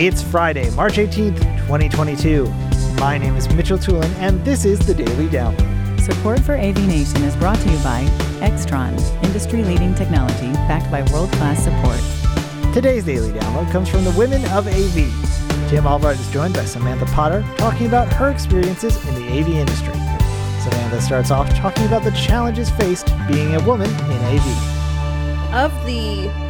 It's Friday, March 18th, 2022. My name is Mitchell Tulin, and this is the Daily Download. Support for AV Nation is brought to you by Extron, industry leading technology backed by world class support. Today's Daily Download comes from the Women of AV. Tim Albright is joined by Samantha Potter talking about her experiences in the AV industry. Samantha starts off talking about the challenges faced being a woman in AV. Of the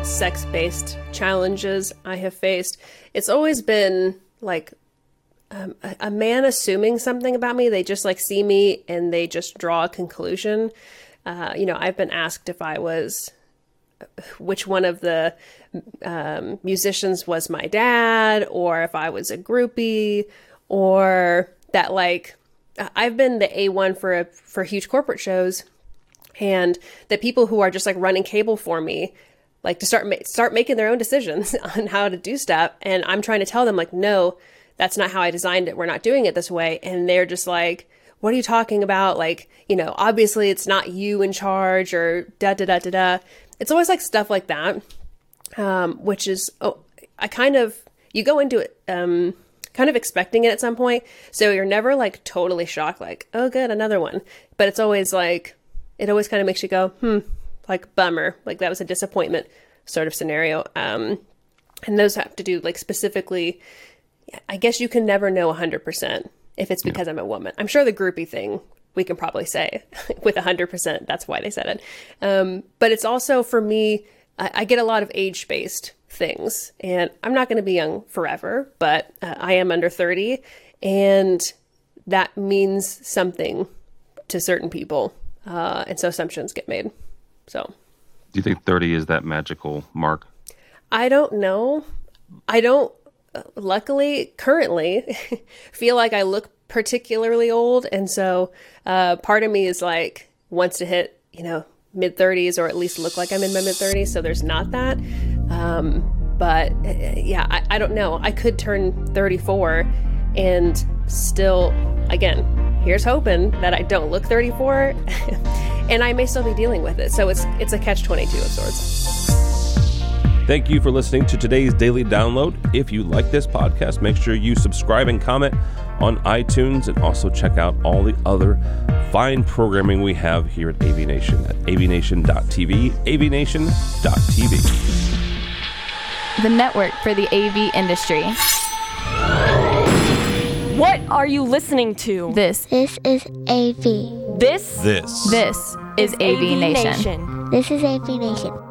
like sex-based challenges I have faced, it's always been like um, a, a man assuming something about me. They just like see me and they just draw a conclusion. Uh, you know, I've been asked if I was which one of the um, musicians was my dad, or if I was a groupie, or that like I've been the A1 for a, for huge corporate shows, and the people who are just like running cable for me, like to start ma- start making their own decisions on how to do stuff, and I'm trying to tell them like, no, that's not how I designed it. We're not doing it this way, and they're just like. What are you talking about? Like, you know, obviously it's not you in charge or da da da da da. It's always like stuff like that, um, which is, oh, I kind of, you go into it, um, kind of expecting it at some point. So you're never like totally shocked, like, oh, good, another one. But it's always like, it always kind of makes you go, hmm, like bummer, like that was a disappointment sort of scenario. Um, and those have to do like specifically, I guess you can never know 100% if it's because yeah. I'm a woman. I'm sure the groupie thing we can probably say with 100% that's why they said it. Um, but it's also for me, I, I get a lot of age based things. And I'm not going to be young forever, but uh, I am under 30. And that means something to certain people. Uh, and so assumptions get made. So. Do you think 30 is that magical mark? I don't know. I don't, luckily, currently, feel like I look particularly old. And so uh, part of me is like, wants to hit, you know, mid 30s or at least look like I'm in my mid 30s. So there's not that. Um, but yeah, I, I don't know. I could turn 34 and still, again, here's hoping that I don't look 34 and I may still be dealing with it. So it's it's a catch 22 of sorts. Thank you for listening to today's daily download. If you like this podcast, make sure you subscribe and comment on iTunes and also check out all the other fine programming we have here at AV Nation at avnation.tv, avnation.tv. The network for the AV industry. What are you listening to? This. This is AV. This? This. This is, is AV, AV Nation. Nation. This is AV Nation.